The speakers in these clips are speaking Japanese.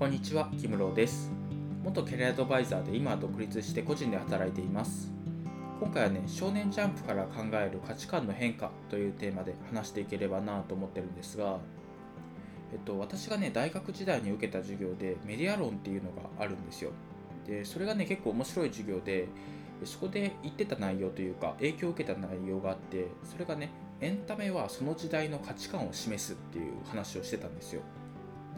こんにちは、キムローです。元キャリアアドバイザーで今は独立して個人で働いています。今回はね、少年ジャンプから考える価値観の変化というテーマで話していければなと思ってるんですが、えっと、私がね、大学時代に受けた授業でメディア論っていうのがあるんですよ。で、それがね、結構面白い授業で、そこで言ってた内容というか、影響を受けた内容があって、それがね、エンタメはその時代の価値観を示すっていう話をしてたんですよ。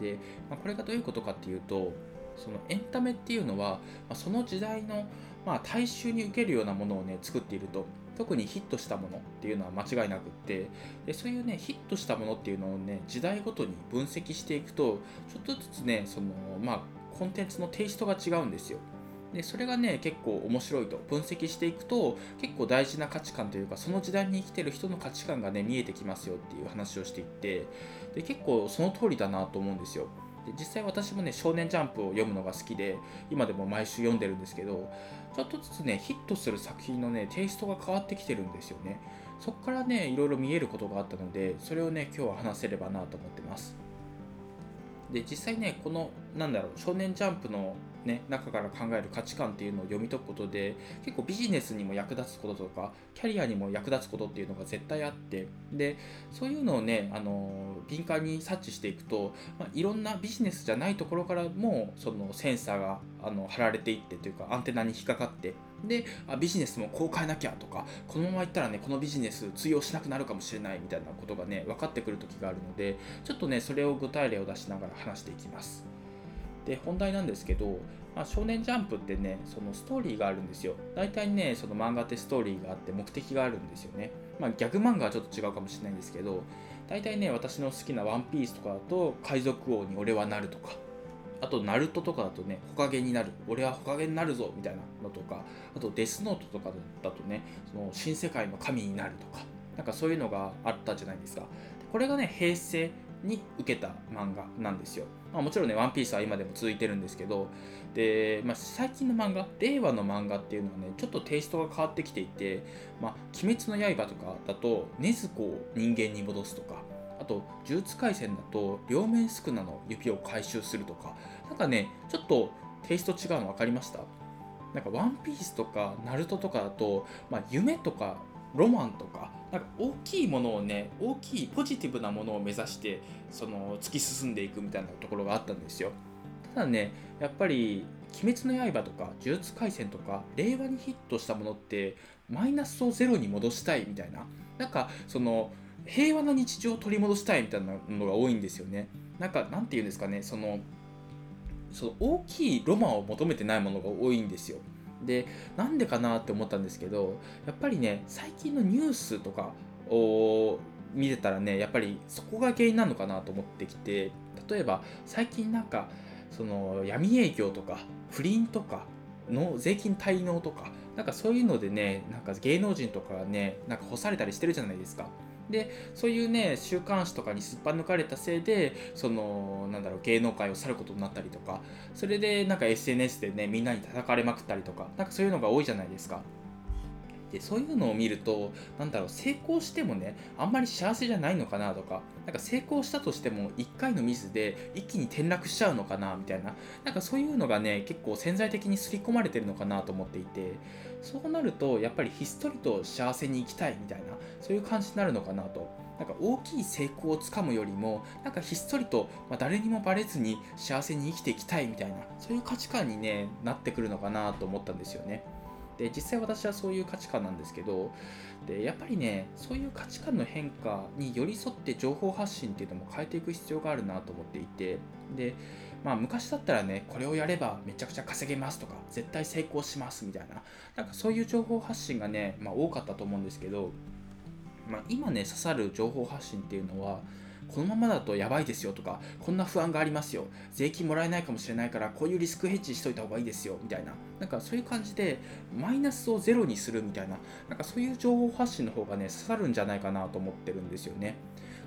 で、まあ、これがどういうことかっていうとそのエンタメっていうのは、まあ、その時代の、まあ、大衆に受けるようなものをね作っていると。特にヒットしたものっていうのは間違いなくって。でそういうねヒットしたものっていうのをね時代ごとに分析していくとちょっとずつねそのまあコンテンツのテイストが違うんですよ。でそれがね結構面白いと。分析していくと結構大事な価値観というかその時代に生きてる人の価値観がね見えてきますよっていう話をしていってで結構その通りだなと思うんですよ。で実際私もね「少年ジャンプ」を読むのが好きで今でも毎週読んでるんですけどちょっとずつねヒットする作品のねテイストが変わってきてるんですよね。そこからねいろいろ見えることがあったのでそれをね今日は話せればなと思ってます。で実際ねこのなんだろう少年ジャンプのね、中から考える価値観っていうのを読み解くことで結構ビジネスにも役立つこととかキャリアにも役立つことっていうのが絶対あってでそういうのをねあの敏感に察知していくと、まあ、いろんなビジネスじゃないところからもそのセンサーがあの貼られていってというかアンテナに引っかかってであビジネスもこう変えなきゃとかこのままいったらねこのビジネス通用しなくなるかもしれないみたいなことがね分かってくる時があるのでちょっとねそれを具体例を出しながら話していきます。で本題なんですけど、まあ、少年ジャンプってねそのストーリーがあるんですよ大体ねその漫画ってストーリーがあって目的があるんですよねまあギャグ漫画はちょっと違うかもしれないんですけど大体ね私の好きな「ワンピースとかだと「海賊王に俺はなる」とかあと、ナルトとかだとね、ホカゲになる。俺はホカゲになるぞみたいなのとか、あと、デスノートとかだとね、その新世界の神になるとか、なんかそういうのがあったじゃないですか。これがね、平成に受けた漫画なんですよ。まあ、もちろんね、ワンピースは今でも続いてるんですけど、で、まあ、最近の漫画、令和の漫画っていうのはね、ちょっとテイストが変わってきていて、まあ、鬼滅の刃とかだと、禰豆子を人間に戻すとか、あと、呪術廻戦だと、両面宿儺の指を回収するとか、なんかね、ちょっとテイスト違うの分かりました？なんか、ワンピースとか、ナルトとかだと、まあ、夢とか、ロマンとか、なんか大きいものをね、大きいポジティブなものを目指して、その突き進んでいくみたいなところがあったんですよ。ただね、やっぱり、鬼滅の刃とか、呪術廻戦とか、令和にヒットしたものって、マイナスをゼロに戻したいみたいな、なんか、その、平和な日常を取り戻したいみたいなのが多いんですよね。なんか、なんて言うんですかね、その、その大きいロマンを求めてないものが多いんですよ。で、なんでかなって思ったんですけど、やっぱりね、最近のニュースとかを見てたらね、やっぱりそこが原因なのかなと思ってきて、例えば最近なんか、その闇営業とか不倫とかの税金滞納とか、なんかそういうのでね、なんか芸能人とかがね、なんか干されたりしてるじゃないですか。でそういうね週刊誌とかにすっぱ抜かれたせいでそのなんだろう芸能界を去ることになったりとかそれでなんか SNS でねみんなに叩かれまくったりとかなんかそういうのが多いじゃないですか。でそういうのを見るとなんだろう成功してもねあんまり幸せじゃないのかなとかなんか成功したとしても1回のミスで一気に転落しちゃうのかなみたいななんかそういうのがね結構潜在的に刷り込まれてるのかなと思っていてそうなるとやっぱりひっそりと幸せに生きたいみたいなそういう感じになるのかなとなんか大きい成功をつかむよりもなんかひっそりと、まあ、誰にもバレずに幸せに生きていきたいみたいなそういう価値観に、ね、なってくるのかなと思ったんですよね。で実際私はそういう価値観なんですけどでやっぱりねそういう価値観の変化に寄り添って情報発信っていうのも変えていく必要があるなと思っていてでまあ昔だったらねこれをやればめちゃくちゃ稼げますとか絶対成功しますみたいななんかそういう情報発信がね、まあ、多かったと思うんですけど、まあ、今ね刺さる情報発信っていうのはこのままだとやばいですよとか、こんな不安がありますよ、税金もらえないかもしれないから、こういうリスクヘッジしといた方がいいですよみたいな、なんかそういう感じで、マイナスをゼロにするみたいな、なんかそういう情報発信の方がね、刺さるんじゃないかなと思ってるんですよね。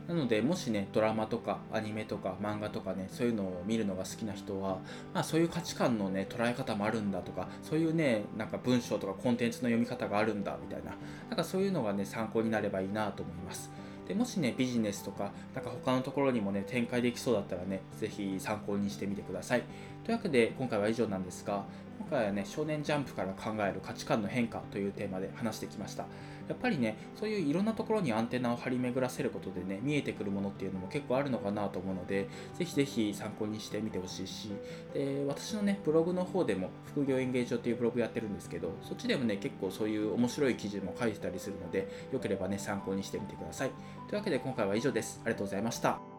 なので、もしね、ドラマとかアニメとか漫画とかね、そういうのを見るのが好きな人は、まあそういう価値観のね、捉え方もあるんだとか、そういうね、なんか文章とかコンテンツの読み方があるんだみたいな、なんかそういうのがね、参考になればいいなと思います。でもしねビジネスとかなんか他のところにもね展開できそうだったらね是非参考にしてみてください。というわけで今回は以上なんですが今回はね少年ジャンプから考える価値観の変化というテーマで話してきました。やっぱりねそういういろんなところにアンテナを張り巡らせることでね見えてくるものっていうのも結構あるのかなと思うのでぜひぜひ参考にしてみてほしいしで私のねブログの方でも副業演芸場っていうブログやってるんですけどそっちでもね結構そういう面白い記事も書いてたりするのでよければね参考にしてみてください。というわけで今回は以上です。ありがとうございました。